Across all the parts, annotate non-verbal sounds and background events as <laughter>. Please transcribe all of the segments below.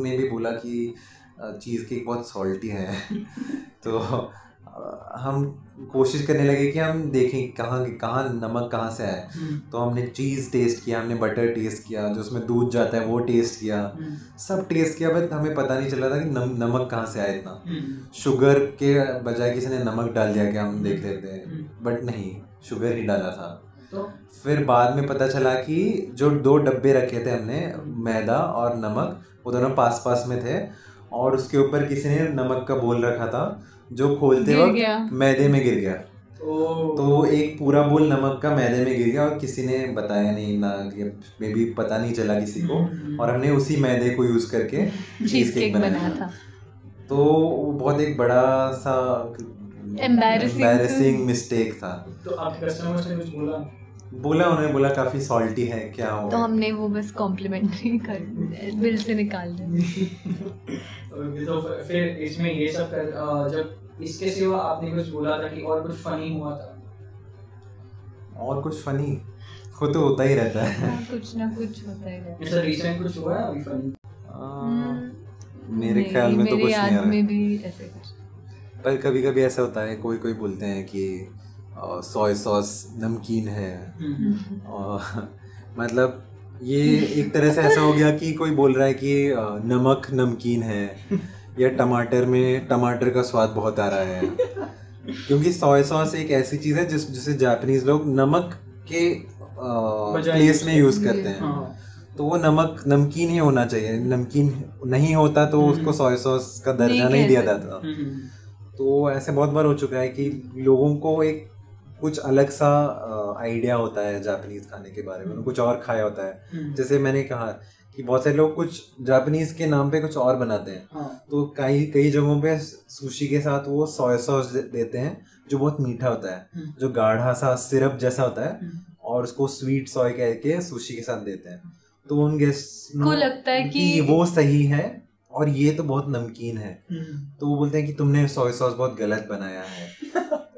ने भी बोला कि चीज़ केक बहुत सॉल्टी है <laughs> तो हम कोशिश करने लगे कि हम देखें कहाँ कहाँ नमक कहाँ से आया हम्म। तो हमने चीज़ टेस्ट किया हमने बटर टेस्ट किया जो उसमें दूध जाता है वो टेस्ट किया हम्म। सब टेस्ट किया बट हमें पता नहीं चला था कि नम, नमक कहाँ से आया इतना हम्म। शुगर के बजाय किसी ने नमक डाल दिया कि हम देख लेते हैं हम्म। बट नहीं शुगर ही डाला था तो फिर बाद में पता चला कि जो दो डब्बे रखे थे हमने मैदा और नमक वो दोनों पास पास में थे और उसके ऊपर किसी ने नमक का बोल रखा था जो खोलते वक्त मैदे में गिर गया। तो एक पूरा बोल नमक का मैदे में गिर गया और किसी ने बताया नहीं ना मे भी पता नहीं चला किसी को हम्म। और हमने उसी मैदे को यूज़ करके चीज़ केक बनाया। था। तो वो बहुत एक बड़ा सा Embarrassing एम्बैरेसिंग मिस्टेक था। तो आपके कस्टमर्स ने कुछ बोला? बोला उन्होंने बोला काफ़ी सॉल्टी है क्या हो तो हमने वो बस कॉम्प्लीमेंट्री कर बिल से निकाल दिया। <laughs> तो फिर इसमें ये सब कर जब इसके सिवा आपने कुछ बोला था कि और कुछ फनी हुआ था? और कुछ फनी वो तो होता ही रहता है। हाँ, कुछ ना कुछ होता ही रहता ऐसा रिसेंट कुछ हुआ है अभी फनी हम्म, मेरे ख्याल में तो कुछ नहीं आ रहा। में भी ऐसे कुछ पर कभी कभी ऐसा होता है कोई कोई बोलते हैं कि सोया सॉस नमकीन है। और मतलब ये एक तरह से ऐसा हो गया कि कोई बोल रहा है कि नमक नमकीन है या टमाटर में टमाटर का स्वाद बहुत आ रहा है। क्योंकि सोया सॉस एक ऐसी चीज़ है जिस जिसे जापानीज लोग नमक के प्लेस में यूज़ करते हैं। हाँ। तो वो नमक नमकीन ही होना चाहिए। नमकीन नहीं होता तो हम्म। उसको सोया सॉस का दर्जा नहीं नहीं दिया जाता। हम्म, तो ऐसे बहुत बार हो चुका है कि लोगों को एक कुछ अलग सा आइडिया होता है जापानीज खाने के बारे में कुछ और खाया होता है। हम्म, जैसे मैंने कहा कि बहुत सारे लोग कुछ जापानीज के नाम पे कुछ और बनाते हैं। हाँ। तो कई कई जगहों पे सुशी के साथ वो सोया सॉस देते हैं जो बहुत मीठा होता है हम्म। जो गाढ़ा सा सिरप जैसा होता है हम्म, और उसको स्वीट सॉय कह के सुशी के साथ देते हैं। तो उन गेस्ट को लगता है कि- वो सही है और ये तो बहुत नमकीन है। हम्म, तो वो बोलते हैं कि तुमने सोया सॉस बहुत गलत बनाया है।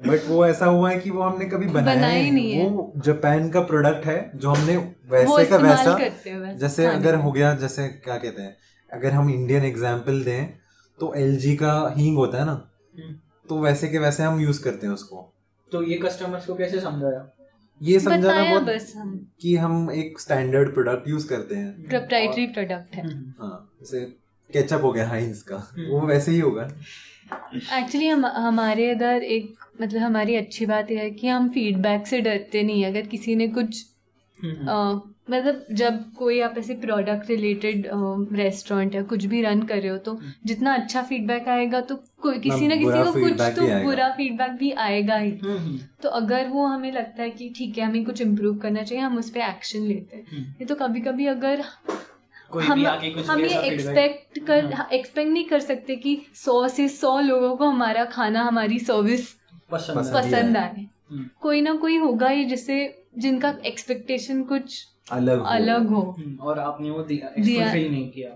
बट वो ऐसा हुआ है कि वो हमने कभी बनाया बनाया ही नहीं है। वो जापान का प्रोडक्ट है जो हमने वैसे का वैसा करते हैं जैसे अगर हो गया जैसे क्या कहते हैं अगर हम इंडियन एग्ज़ाम्पल दें तो एलजी का हींग होता है ना हम्म। तो वैसे के वैसे हम यूज़ करते हैं उसको। तो ये कस्टमर्स को कैसे समझाया? ये समझाना बहुत हम। कि हम एक स्टैंडर्ड प्रोडक्ट यूज़ करते हैं। प्रोप्राइटरी प्रोडक्ट है। हम्म, हाँ जैसे केचप हो गया हाइंस का। हम्म। वो वैसे ही होगा। एक्चुअली हम हमारे इधर एक मतलब हमारी अच्छी बात यह है कि हम फीडबैक से डरते नहीं अगर किसी ने कुछ हम्म, अ, मतलब जब कोई आप ऐसे प्रोडक्ट रिलेटेड रेस्टोरेंट या कुछ भी रन कर रहे हो तो जितना अच्छा फीडबैक आएगा तो कोई किसी ना किसी को कुछ तो बुरा फीडबैक भी आएगा ही। हम्म, हम्म, तो अगर वो हमें लगता है कि ठीक है हमें कुछ इम्प्रूव करना चाहिए हम उस पर एक्शन लेते हैं। हम्म। ये तो कभी कभी अगर कोई हम भी आके कुछ हम ये एक्सपेक्ट कर हाँ। एक्सपेक्ट नहीं कर सकते कि सौ से सौ लोगों को हमारा खाना हमारी सर्विस पसंद है। ही आए। हम्म, कोई ना कोई होगा ही जिसे जिनका एक्सपेक्टेशन कुछ अलग हो। अलग हो हम्म, और आपने वो दिया दिया। फुलफिल नहीं किया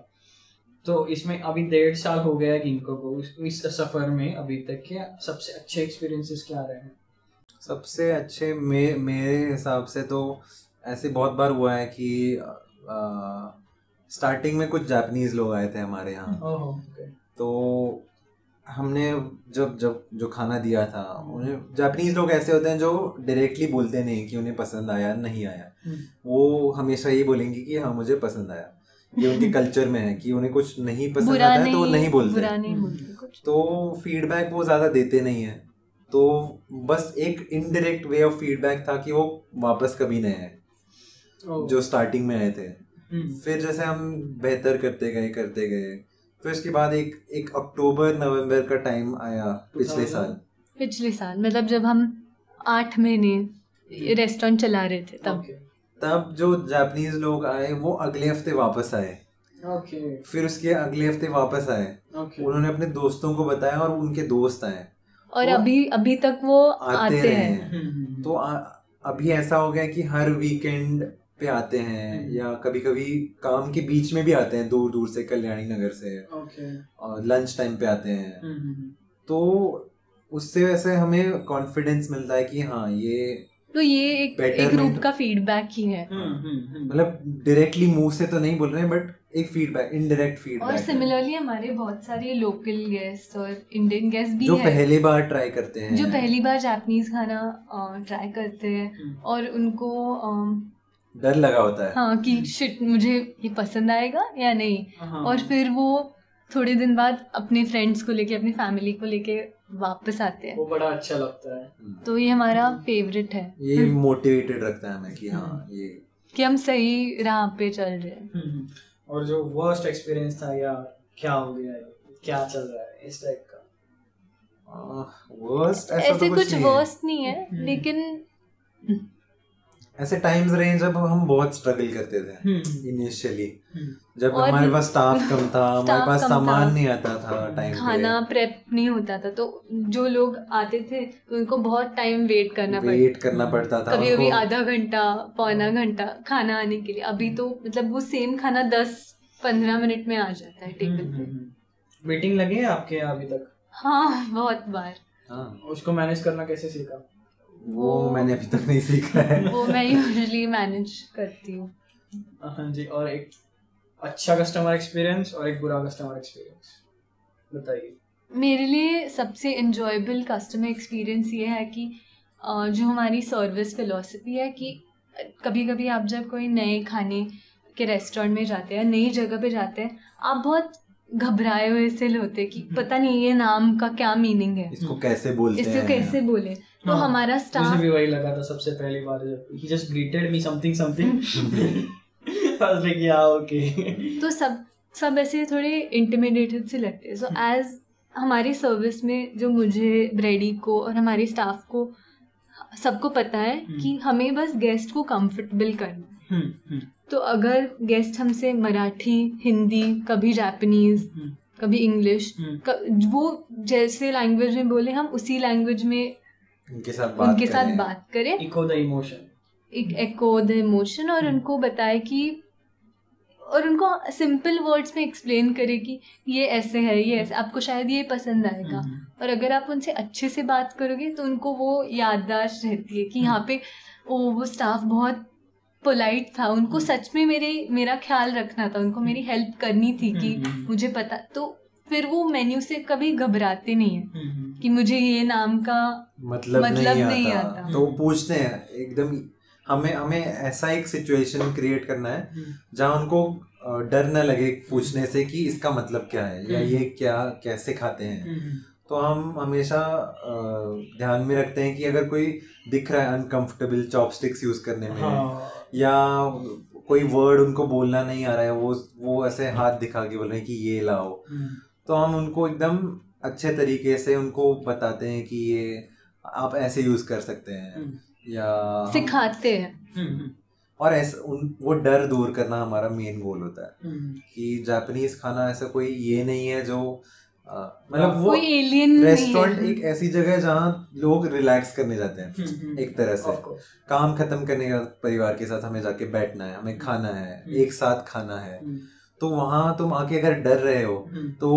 तो इसमें अभी डेढ़ साल हो गया है गिंको को इस, इस सफ़र में अभी तक के सबसे अच्छे एक्सपीरियंसेस क्या रहे हैं सबसे अच्छे मे मेरे हिसाब से तो ऐसे बहुत बार हुआ है कि स्टार्टिंग में कुछ जापानीज लोग आए थे हमारे यहाँ। ओहो ओके तो हमने जब जब जो खाना दिया था उन्हें जापानीज लोग ऐसे होते हैं जो डायरेक्टली बोलते नहीं कि उन्हें पसंद आया नहीं आया। हम्म, वो हमेशा ये बोलेंगे कि हाँ मुझे पसंद आया। ये उनके <laughs> कल्चर में है कि उन्हें कुछ नहीं पसंद आता है तो वो नहीं बोलते। नहीं बोलते तो फीडबैक वो ज़्यादा देते नहीं है। तो बस एक इनडायरेक्ट वे ऑफ़ फीडबैक था कि वो वापस कभी नहीं आए जो स्टार्टिंग में आए थे। फिर जैसे हम बेहतर करते गए करते गए फिर उसके बाद एक एक अक्टूबर नवंबर का टाइम आया पिछले साल। पिछले साल मतलब जब हम आठ महीने रेस्टोरेंट चला रहे थे तब। तब जो जापानीज लोग आए वो अगले हफ़्ते वापस आए। ओके फिर उसके अगले हफ़्ते वापस आए। ओके उन्होंने अपने दोस्तों को बताया और उनके दोस्त आए। और वो अभी अभी तक वो आते आते रहे। हैं। हैं हम्म, हम्म, तो आ, अभी ऐसा हो गया कि हर वीकेंड पे आते हैं हम्म। या कभी कभी काम के बीच में भी आते हैं दूर दूर से कल्याणी नगर से। ओके और लंच टाइम पे आते हैं। हम्म, हम्म, तो उससे वैसे हमें कॉन्फिडेंस मिलता है कि हाँ ये तो ये एक एक ग्रुप का फीडबैक ही है। मतलब डायरेक्टली मुँह से तो नहीं बोल रहे हैं बट एक फीडबैक इनडायरेक्ट फीडबैक और सिमिलरली हमारे बहुत सारे लोकल गेस्ट और इंडियन गेस्ट भी जो है। पहली बार ट्राई करते हैं। जो पहली बार जापानीज खाना ट्राई करते हैं। और उनको डर लगा होता है। हाँ कि शिट मुझे ये पसंद आएगा या नहीं? हाँ। और फिर वो थोड़े दिन बाद अपने फ्रेंड्स को लेके अपनी फैमिली को लेके वापस आते हैं। वो बड़ा अच्छा लगता है। हम्म। तो ये हमारा फेवरेट है। ये मोटिवेटेड रखता है हमें कि हाँ ये कि हम सही राह पे चल रहे हैं। हम्म। और जो वर्स्ट एक्सपीरियंस था या क्या हो गया है क्या चल रहा है इस टाइप का? वर्स्ट ऐसा ऐसे तो कुछ नहीं वर्स्ट नहीं है हम्म। लेकिन ऐसे टाइम्स रहे जब हम बहुत स्ट्रगल करते थे हम्म। इनिशियली हम्म। जब हमारे <laughs> पास स्टाफ कम था हमारे पास सामान नहीं आता था टाइम खाना प्रेप नहीं होता था तो जो लोग आते थे तो उनको बहुत टाइम वेट करना वेट करना पड़ता था कभी कभी आधा घंटा पौना घंटा खाना आने के लिए। अभी तो मतलब वो सेम खाना दस पंद्रह मिनट में आ जाता है टेबल पे। वेटिंग लगी है आपके यहाँ अभी तक? हाँ बहुत बार। हाँ। उसको मैनेज करना कैसे सीखा? वो मैंने अभी तक नहीं सीखा है। वो मैं यूजुअली मैनेज करती हूँ। हाँ जी और एक अच्छा कस्टमर एक्सपीरियंस और एक बुरा कस्टमर एक्सपीरियंस बताइए। मेरे लिए सबसे इन्जॉयबल कस्टमर एक्सपीरियंस ये है कि जो हमारी सर्विस फिलोसफी है कि कभी कभी आप जब कोई नए खाने के रेस्टोरेंट में जाते हैं नई जगह पे जाते हैं आप बहुत घबराए हुए से होते हैं कि <laughs> पता नहीं ये नाम का क्या मीनिंग है। इसको कैसे बोलते इसको हैं? कैसे बोले? तो हाँ, हमारा मुझे भी वही लगा था सबसे पहली बार जब he just greeted me something something like या ओके तो सब सब ऐसे थोड़े इंटिमिडेटेड से लगते हैं। सो एज हमारी सर्विस में जो मुझे ब्रेडी को और हमारे स्टाफ को सबको पता है हम्म। कि हमें बस गेस्ट को कंफर्टेबल करना है। हम्म तो अगर गेस्ट हमसे मराठी हिंदी कभी जापानीज हम्म। कभी इंग्लिश हम्म। वो जैसे लैंग्वेज में बोले हम उसी लैंग्वेज में उनके साथ बात उनके साथ बात करें इको द इमोशन एक एको द इमोशन और हम्म। उनको बताए कि और उनको सिंपल वर्ड्स में एक्सप्लेन करे कि ये ऐसे है ये ऐसे आपको शायद ये पसंद आएगा हम्म। और अगर आप उनसे अच्छे से बात करोगे तो उनको वो याददाश्त रहती है कि यहाँ पे ओ वो स्टाफ बहुत पोलाइट था उनको हम्म। सच में मेरे मेरा ख्याल रखना था उनको मेरी हेल्प करनी थी कि हम्म। मुझे पता तो फिर वो मेन्यू से कभी घबराते नहीं है हम्म कि मुझे ये नाम का मतलब, मतलब नहीं, नहीं आता, आता। तो वो पूछते हैं एकदम हमें हमें ऐसा एक सिचुएशन क्रिएट करना है हम्म। जहाँ उनको डर न लगे पूछने से कि इसका मतलब क्या है या हम्म। ये क्या कैसे खाते हैं। हम्म तो हम हमेशा ध्यान में रखते हैं कि अगर कोई दिख रहा है अनकंफर्टेबल चॉपस्टिक्स यूज़ करने में हाँ। या कोई वर्ड उनको बोलना नहीं आ रहा है वो वो ऐसे हाथ दिखा के बोल रहे हैं कि ये लाओ। हम्म। तो हम उनको एकदम अच्छे तरीके से उनको बताते हैं कि ये आप ऐसे यूज़ कर सकते हैं हम्म। या सिखाते हैं। हम्म और ऐसा उन वो डर दूर करना हमारा मेन गोल होता है हम्म कि जापानीज खाना ऐसा कोई ये नहीं है जो मतलब वो एलियन रेस्टोरेंट एक ऐसी जगह है जहाँ लोग रिलैक्स करने जाते हैं हम्म, एक तरह से। काम खत्म करने के बाद परिवार के साथ हमें जाके बैठना है हमें खाना है हम्म। एक साथ खाना है। हम्म, तो वहाँ तुम आके अगर डर रहे हो हम्म, तो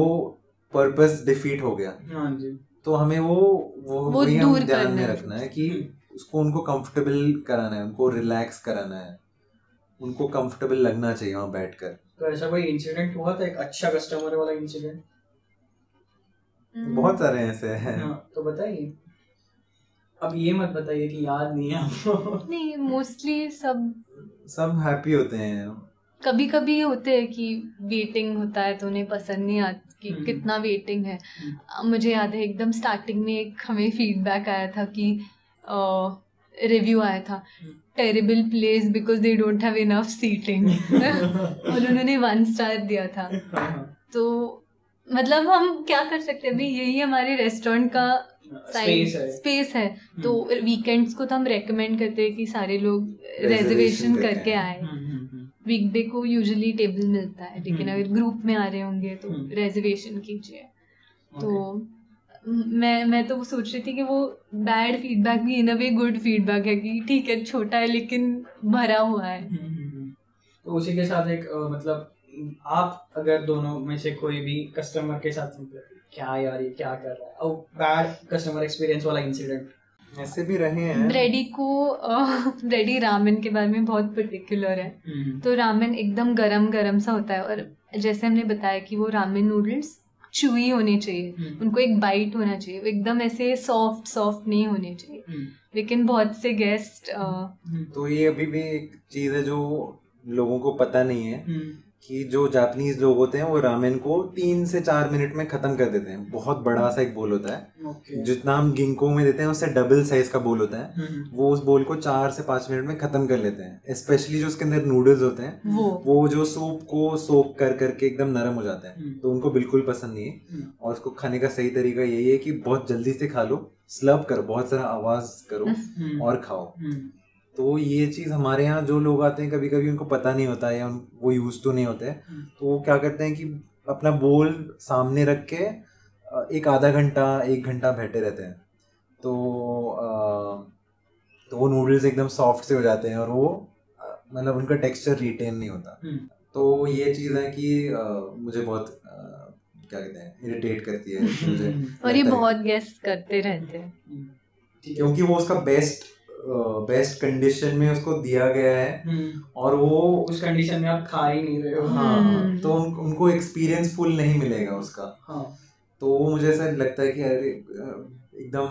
पर्पस डिफीट हो गया। हाँ जी। तो हमें वो वो वो वही हम ध्यान में रखना है कि उसको उनको कंफर्टेबल कराना है उनको रिलैक्स कराना है। उनको कंफर्टेबल लगना चाहिए वहाँ बैठकर। तो ऐसा कोई इंसिडेंट हुआ था? एक अच्छा कस्टमर वाला इंसिडेंट हम्म। बहुत सारे ऐसे हैं। हाँ तो बताइए। अब ये मत बताइए कि याद नहीं है आपको नहीं मोस्टली सब सब हैप्पी होते हैं। कभी कभी ये होते हैं कि वेटिंग होता है तो उन्हें पसंद नहीं आती कि हम्म। कितना वेटिंग है। हम्म। मुझे याद है एकदम स्टार्टिंग में एक हमें फीडबैक आया था कि रिव्यू आया था हम्म। Terrible place because they don't have enough seating और उन्होंने वन स्टार दिया था। तो मतलब हम क्या कर सकते हैं? अभी यही हमारे रेस्टोरेंट का स्पेस है। स्पेस है। तो वीकेंड्स को तो हम रेकमेंड करते हैं कि सारे लोग Reservation रेजर्वेशन करके आएँ। वीकडे को यूजुअली टेबल मिलता है लेकिन हम्म। अगर ग्रुप में आ रहे होंगे तो हम्म। रेजर्वेशन कीजिए तो मैं मैं तो सोच रही थी कि वो बैड फीडबैक भी इन अ वे गुड फीडबैक है कि ठीक है छोटा है लेकिन भरा हुआ है हम्म, हम्म, हम्म। तो उसी के साथ एक मतलब आप अगर दोनों में से कोई भी कस्टमर के साथ मतलब क्या यार ये क्या कर रहा है और बैड कस्टमर एक्सपीरियंस वाला इंसिडेंट ऐसे भी रहे हैं। ब्रेडी को ब्रेडी रामेन के बारे में बहुत पर्टिकुलर है। हम्म, तो रामेन एकदम गरम गरम सा होता है और जैसे हमने बताया कि वो रामेन नूडल्स चुई होने चाहिए। हम्म। उनको एक बाइट होना चाहिए। एकदम ऐसे सॉफ्ट सॉफ्ट नहीं होने चाहिए। हम्म, लेकिन बहुत से गेस्ट हम्म, तो ये अभी भी एक चीज़ है जो लोगों को पता नहीं है। कि जो जापानीज लोग होते हैं वो रामेन को तीन से चार मिनट में खत्म कर देते हैं। बहुत बड़ा सा एक बोल होता है। ओके जितना हम गिंको में देते हैं उससे डबल साइज़ का बोल होता है। हम्म, वो उस बोल को चार से पाँच मिनट में खत्म कर लेते हैं। स्पेशली जो उसके अंदर नूडल्स होते हैं वो। जो सूप को सोप कर करके एकदम नरम हो जाता है। हम्म। तो उनको बिल्कुल पसंद नहीं है। हम्म, और उसको खाने का सही तरीका यही है कि बहुत जल्दी से खा लो। स्लब करो बहुत सारा आवाज़ करो हम्म, और खाओ। हम्म, तो ये चीज़ हमारे यहाँ जो लोग आते हैं कभी कभी उनको पता नहीं होता है या वो यूज़ तो नहीं होते। हम्म। तो वो क्या करते हैं कि अपना बोल सामने रख के एक आधा घंटा एक घंटा बैठे रहते हैं। तो अ, तो वो नूडल्स एकदम सॉफ्ट से हो जाते हैं और वो मतलब उनका टेक्सचर रिटेन नहीं होता। हम्म, तो ये चीज़ है कि अ, मुझे बहुत अ, क्या कहते हैं इरिटेट करती है मुझे <laughs> और ये बहुत गेस्ट करते रहते हैं। हम्म, है क्योंकि वो उसका बेस्ट बेस्ट कंडीशन में उसको दिया गया है। हम्म, और वो उस कंडीशन में आप खा ही नहीं रहे हो। हाँ हम्म। तो उन, उनको एक्सपीरियंस फुल नहीं मिलेगा उसका। हाँ। तो वो मुझे ऐसा लगता है कि अरे एकदम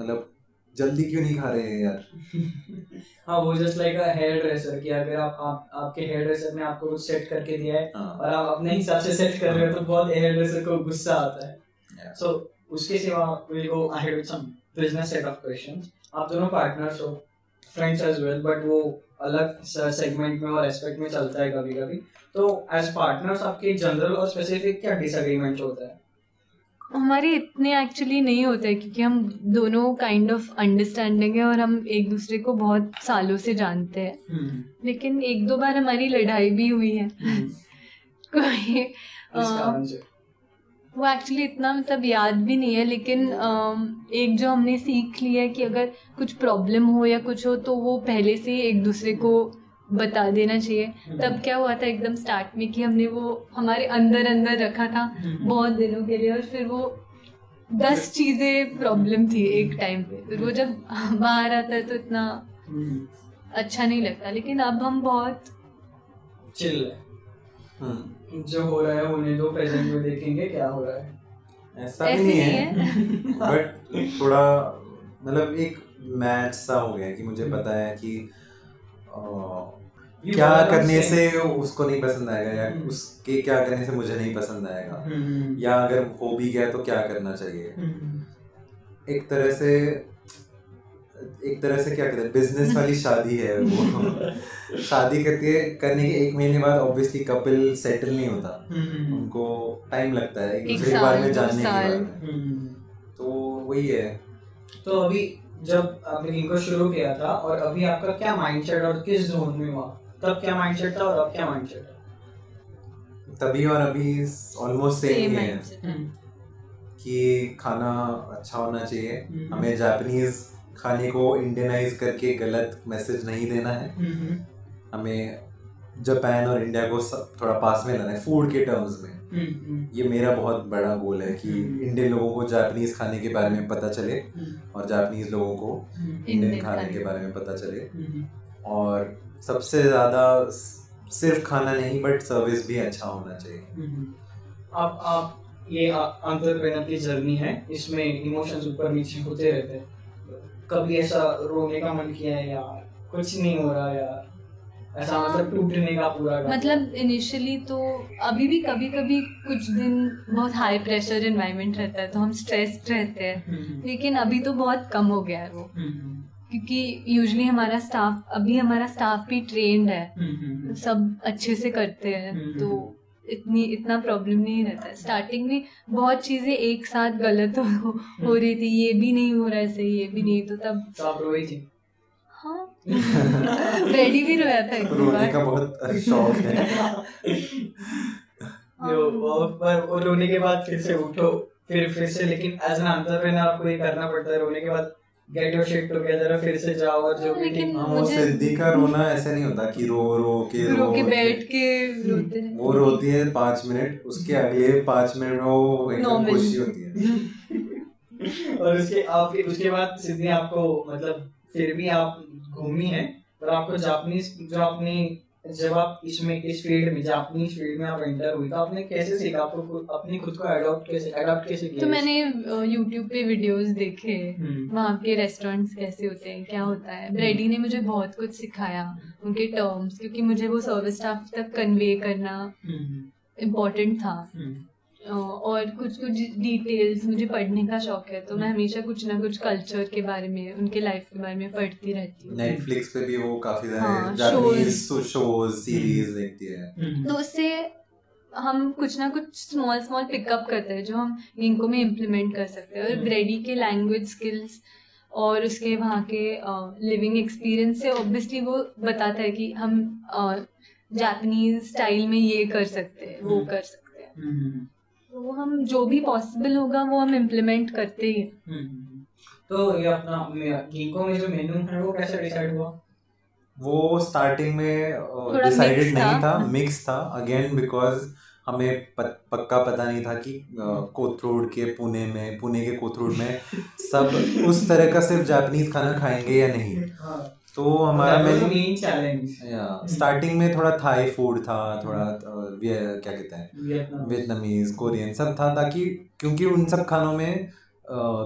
मतलब जल्दी क्यों नहीं खा रहे हैं यार? <laughs> हाँ वो just like a hairdresser कि अगर आप, आप आपके हेयर ड्रेसर ने आपको कुछ सेट करके दिया है हाँ। और आप अपने हिसाब से सेट कर रहे हो तो बहुत हेयर ड्रेसर को गुस्सा आता है। Yeah. सो उसके सिवा will go ahead with some business set of questions आप दोनों पार्टनर्स हो फ्रेंड्स एज वेल बट वो अलग सेगमेंट में और एस्पेक्ट में चलता है कभी कभी तो एज पार्टनर्स आपके जनरल और स्पेसिफिक क्या डिसएग्रीमेंट होता है? हमारे इतने एक्चुअली नहीं होते क्योंकि हम दोनों काइंड ऑफ़ अंडरस्टैंडिंग है और हम एक दूसरे को बहुत सालों से जानते हैं। हम्म, लेकिन एक दो बार हमारी लड़ाई भी हुई है। हम्म, कोई वो एक्चुअली इतना मतलब याद भी नहीं है लेकिन एक जो हमने सीख लिया है कि अगर कुछ प्रॉब्लम हो या कुछ हो तो वो पहले से ही एक दूसरे को बता देना चाहिए। तब क्या हुआ था एकदम स्टार्ट में कि हमने वो हमारे अंदर अंदर रखा था बहुत दिनों के लिए और फिर वो दस चीज़ें प्रॉब्लम थी एक टाइम पे। फिर वो जब बाहर आता है तो इतना हम्म, अच्छा नहीं लगता लेकिन अब हम बहुत चिल है। हम्म, जो हो रहा है उन्हें दो प्रेजेंट में देखेंगे क्या हो रहा है। ऐसा भी नहीं है बट <laughs> थोड़ा मतलब एक मैच सा हो गया कि मुझे पता है कि You क्या करने से उसको नहीं पसंद आएगा या हम्म। उसके क्या करने से मुझे नहीं पसंद आएगा। हम्म, या अगर हो भी गया तो क्या करना चाहिए। हम्म, एक तरह से एक तरह से क्या कहते हैं बिज़नेस वाली शादी है वो। <laughs> <laughs> शादी करके करने के एक महीने बाद ऑब्वियसली कपल सेटल नहीं होता। हम्म, उनको टाइम लगता है एक दूसरे के बारे में जानने के। बारे में। हम्म। तो वही है। तो अभी जब आपने इनको शुरू किया था और अभी आपका क्या माइंडसेट और किस जोन में हुआ? तब क्या माइंडसेट था और अब क्या माइंडसेट है? तभी और अभी ऑलमोस्ट सेम ही है। कि खाना अच्छा होना चाहिए। हम्म। हमें जापानीज खाने को इंडियनाइज करके गलत मैसेज नहीं देना है। हम्म, हमें जापान और इंडिया को सब थोड़ा पास में लाना है फ़ूड के टर्म्स में। हम्म, हम्म, ये मेरा बहुत बड़ा गोल है कि हम्म। इंडियन लोगों को जापानीज खाने के बारे में पता चले हम्म, और जापानीज लोगों को हम्म, इंडियन इंडियन खाने। के बारे में पता चले। हम्म, और सबसे ज़्यादा सिर्फ़ खाना नहीं बट सर्विस भी अच्छा होना चाहिए। हम्म। आप आप ये अंतरप्रेनर की जर्नी है इसमें इमोशंस ऊपर नीचे होते रहते हैं। कभी ऐसा रोने का मन किया है यार कुछ नहीं हो रहा यार ऐसा मतलब टूटने का पूरा मतलब इनिशियली तो अभी भी कभी कभी कुछ दिन बहुत हाई प्रेशर एनवायरनमेंट रहता है तो हम स्ट्रेस्ड रहते हैं। हम्म, लेकिन अभी तो बहुत कम हो गया है वो। हम्म, क्योंकि यूजली हमारा स्टाफ अभी हमारा स्टाफ भी ट्रेंड है। हम्म, हम्म, सब अच्छे से करते हैं हम्म। तो इतनी इतना प्रॉब्लम नहीं रहता है। स्टार्टिंग में बहुत चीज़ें एक साथ गलत हो, हो रही थी ये भी नहीं हो रहा है सही ये भी नहीं तो तब तो आप रोई थी? हाँ। रेडी भी रोया था एक रोने का बहुत शौक है। जो पर वो रोने के बाद फिर से उठो फिर फिर से लेकिन एज एन एंटरप्रेन्योर आपको ये करना पड़ता है रोने के बाद गेट योर शिट टुगेदर फिर से जाओ और जो भी ठीक हाँ, वो सिद्धि का रोना ऐसे नहीं होता कि रो रो के रो के बैठ के रोते हैं। वो रोती है पाँच मिनट उसके अगले पाँच मिनट में वो एकदम खुशी होती है। <laughs> और उसके आप उसके बाद सिद्धि आपको मतलब फिर भी आप घूमी है और आपको जापानीज जो आपने जब आप इसमें इस फ़ील्ड में जापानीज फ़ील्ड में आप एंटर हुई तो आपने कैसे सीखा? आपको अपने खुद को अडॉप्ट कैसे अडॉप्ट कैसे किया तो मैंने यूट्यूब पे वीडियोस देखे। हम्म, वहाँ के रेस्टोरेंट्स कैसे होते हैं क्या होता है। ब्रेडी ने मुझे बहुत कुछ सिखाया उनके टर्म्स क्योंकि मुझे वो सर्विस स्टाफ तक कन्वे करना हम्म, इम्पोर्टेंट था। हम्म, अ, और कुछ कुछ डिटेल्स मुझे पढ़ने का शौक है तो मैं हमेशा कुछ ना कुछ कल्चर के बारे में उनके लाइफ के बारे में पढ़ती रहती हूँ। नेटफ्लिक्स पे भी वो काफ़ी सारे हाँ. शोज़ सीरीज़ देखती है। हम्म, तो उससे हम कुछ ना कुछ स्मॉल स्मॉल पिकअप करते हैं जो हम इनको में इम्प्लीमेंट कर सकते हैं। और हम्म। ब्रेडी के लैंग्वेज स्किल्स और उसके वहाँ के लिविंग एक्सपीरियंस से ऑब्वियसली वो बताता है कि हम जापानीज स्टाइल में ये कर सकते हैं वो हम्म। कर सकते हैं। हम्म, तो हम जो भी पॉसिबल होगा वो हम इम्प्लीमेंट करते ही। हम्म। तो ये अपना गिंको में जो मेनू है वो कैसे डिसाइड हुआ? वो स्टार्टिंग में डिसाइडेड नहीं था। था मिक्स था। अगेन बिकॉज़ हमें पक्का पता नहीं था कि कोथरूड के पुणे में पुणे के कोथरूड में सब <laughs> उस तरह का सिर्फ़ जापानीज खाना खाएँगे या नहीं। हाँ। तो हमारा मेन चैलेंज स्टार्टिंग में थोड़ा थाई फ़ूड था थोड़ा क्या कहते हैं? वियतनाम वियतनामीज कोरियन सब था ताकि क्योंकि उन सब खानों में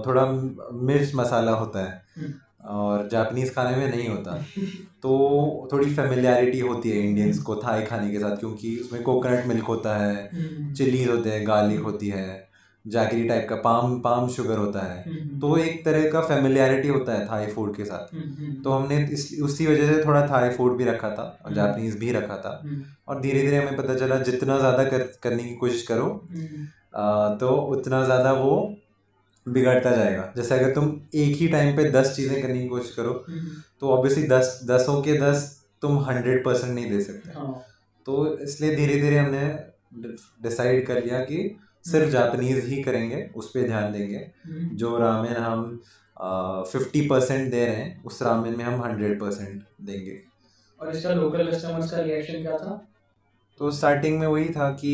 थोड़ा मिर्च मसाला होता है हम्म। और जापानीज खाने में नहीं होता। तो थोड़ी फेमिलियरिटी होती है इंडियंस को थाई खाने के साथ क्योंकि उसमें कोकोनट मिल्क होता है चिलीज होते हैं गार्लिक होती है। जैगरी टाइप का पाम पाम शुगर होता है। हम्म, तो एक तरह का फेमिलियरिटी होता है थाई फ़ूड के साथ। हम्म, हम्म, तो हमने इस उसी वजह से थोड़ा थाई फ़ूड भी रखा था और जापनीज भी रखा था। हम्म, और धीरे धीरे हमें पता चला जितना ज़्यादा कर, करने की कोशिश करो हम्म, आ, तो उतना ज़्यादा वो बिगड़ता जाएगा। जैसे अगर तुम एक ही टाइम पे दस चीज़ें करने की कोशिश करो हम्म, तो ऑब्वियसली दस दसों के दस तुम हंड्रेड परसेंट नहीं दे सकते। हाँ। तो इसलिए धीरे धीरे हमने डिसाइड कर लिया कि सिर्फ़ जापानीज ही करेंगे उस पर ध्यान देंगे। हम्म, जो रामेन हम फिफ्टी परसेंट दे रहे हैं उस रामेन में हम हंड्रेड परसेंट देंगे। और इसका लोकल कस्टमर्स का रिएक्शन क्या था? तो स्टार्टिंग में वही था कि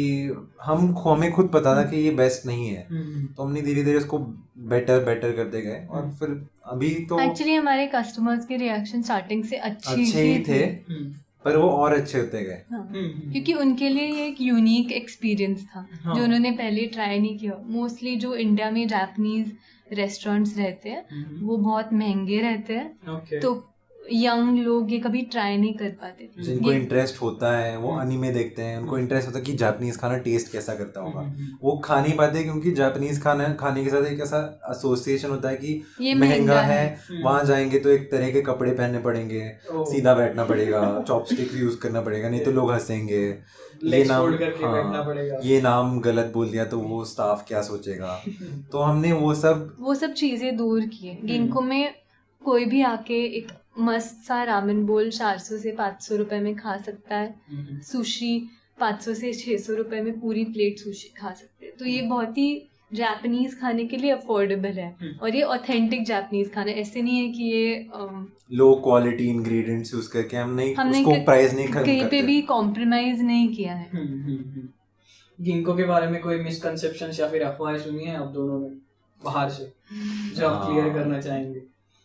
हम हमें खुद पता था कि ये बेस्ट नहीं है। हम्म, तो हमने धीरे धीरे उसको बेटर बेटर करते गए। और फिर अभी तो एक्चुअली हमारे कस्टमर्स के रिएक्शन स्टार्टिंग से अच्छे अच्छे ही थे। हम्म, पर वो और अच्छे होते गए हाँ। हम्म, क्योंकि उनके लिए ये एक यूनिक एक्सपीरियंस था हाँ। जो उन्होंने पहले ट्राई नहीं किया मोस्टली जो इंडिया में जापनीज रेस्टोरेंट्स रहते हैं हम्म, वो बहुत महँगे रहते हैं okay. तो यंग लोग ये कभी ट्राई नहीं कर पाते जिनको ये- इंटरेस्ट होता है वो हम्म। अनिमे देखते हैं उनको इंटरेस्ट होता है कि जापानीज खाना टेस्ट कैसा करता होगा। हम्म, वो खा नहीं पाते क्योंकि जापानीज खाना खाने के साथ एक ऐसा एसोसिएशन होता है कि ये महँगा है हम्म। वहाँ जाएँगे तो एक तरह के कपड़े पहनने पड़ेंगे सीधा बैठना पड़ेगा <laughs> चॉपस्टिक यूज़ करना पड़ेगा नहीं तो लोग हंसेंगे। ये नाम हाँ, ये नाम गलत बोल दिया तो वो स्टाफ क्या सोचेगा? <laughs> तो हमने वो सब वो सब चीज़ें दूर किए गिंको में कोई भी आके एक मस्त सा रामेन बोल चार सौ से पाँच सौ रुपए में खा सकता है। हम्म, सुशी पाँच सौ से छः सौ रुपए में पूरी प्लेट सुशी खा सकते हैं। तो ये बहुत ही जापानीज खाने के लिए अफोर्डेबल है हम्म। और ये ऑथेंटिक जापानीज खाना ऐसे नहीं है कि ये लो क्वालिटी इंग्रेडिएंट्स यूज़ करके हम नहीं हमने उसको प्राइस नहीं खत्म कहीं पे भी कॉम्प्रोमाइज नहीं किया है। हम्म, हम्म, हम्म। गिंको के बारे में कोई मिसकंसेप्शन या फिर अफवाहें सुनी है आप दोनों ने? बाहर से। जो आप हाँ। क्लियर करना चाहेंगे।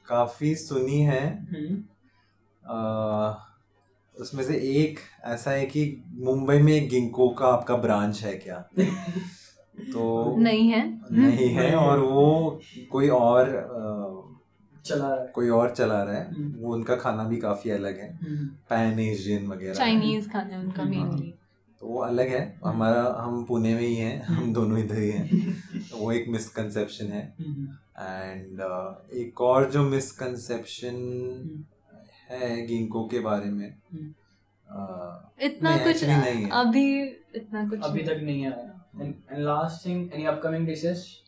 काफ़ी सुनी है। हम्म, आ, उसमें से एक ऐसा है कि मुंबई में एक गिंको का आपका ब्रांच है क्या? <laughs> तो नहीं है। नहीं है और वो कोई और आ, चला रहा है। कोई और चला रहा है। हम्म। वो उनका खाना भी काफ़ी अलग है। हम्म, पैन एशियन वगैरह। चाइनीज़ खाना उनका हाँ। मेनली तो वो अलग है। हमारा हम पुणे में ही हैं। हम दोनों इधर ही हैं। <laughs> तो वो एक मिसकंसेप्शन है। हम्म, एंड एक और जो मिसकंसेप्शन है गिंको के बारे में हम्म। आ, इतना नहीं, कुछ नहीं है। अभी इतना कुछ अभी तक नहीं आया। And last thing any upcoming dishes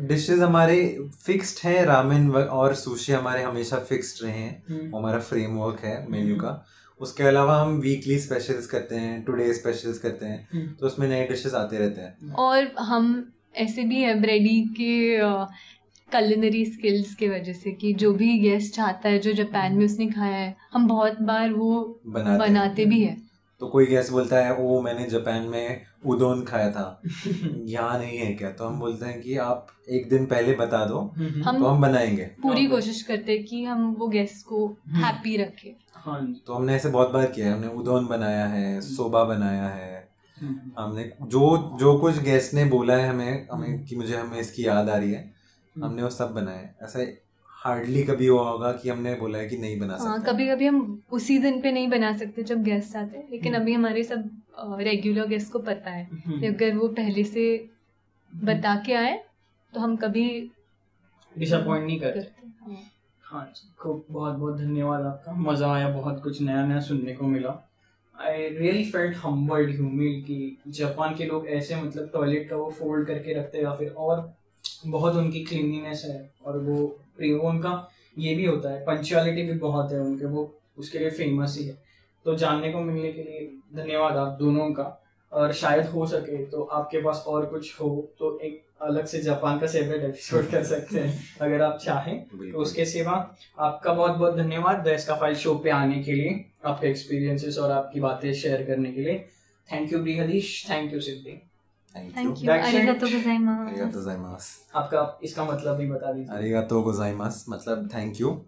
dishes हमारे फिक्स्ड है रामेन और सुशी हमारे हमेशा फिक्स्ड रहे। हैं हम्म, वो हमारा फ्रेमवर्क है मेन्यू का। उसके अलावा हम वीकली स्पेशल्स करते हैं टुडे स्पेशल्स करते हैं हम्म, तो उसमें नए डिशेस आते रहते हैं। और हम ऐसे भी है ब्रेडी के कलिनरी स्किल्स की वजह से कि जो भी गेस्ट आता है जो जापान में उसने खाया है हम बहुत बार वो बनाते बनाते भी है। तो कोई गेस्ट बोलता है ओ मैंने जापान में उदोन खाया था। <laughs> यहाँ नहीं है क्या? तो हम बोलते हैं कि आप एक दिन पहले बता दो हम तो हम बनाएँगे। पूरी। कोशिश करते हैं कि हम वो गेस्ट को हम्म। हैप्पी रखें। हाँ तो हमने ऐसे बहुत बार किया है हमने उदोन बनाया है सोबा बनाया है हम्म, हमने जो जो कुछ गेस्ट ने बोला है हमें हमें कि मुझे हमें इसकी याद आ रही है हमने वो सब बनाए ऐसा हार्डली कभी हुआ होगा कि हमने बोला है कि नहीं बना सकते हाँ कभी कभी हम उसी दिन पे नहीं बना सकते जब गेस्ट आते हैं लेकिन हम्म। अभी हमारे सब रेगुलर गेस्ट को पता है हम्म, कि अगर वो पहले से बता के आए तो हम कभी डिसअपॉइंट नहीं करते। करते हाँ। हाँ। जी खूब बहुत बहुत धन्यवाद आपका। मज़ा आया बहुत कुछ नया नया सुनने को मिला। I really felt humbled humble कि जापान के लोग ऐसे मतलब टॉयलेट का वो फोल्ड करके रखते हैं या फिर और बहुत उनकी क्लीनिनेस है और वो वो उनका ये भी होता है पंचुअलिटी भी बहुत है उनके, वो उसके लिए फ़ेमस ही है। तो जानने को मिलने के लिए धन्यवाद आप दोनों का। और शायद हो सके तो आपके पास और कुछ हो तो एक अलग से जापान का सेपरेट एपिसोड कर सकते हैं अगर आप चाहें। तो उसके सिवा आपका बहुत बहुत धन्यवाद देश का फ़ाइल शो पे आने के लिए आपके एक्सपीरियंसेस और आपकी बातें शेयर करने के लिए। Thank you Brihadish thank you Siddhi thank you गोजाइमास आपका इसका मतलब भी बता दीजिए। Arigato gozaimasu. मतलब थैंक यू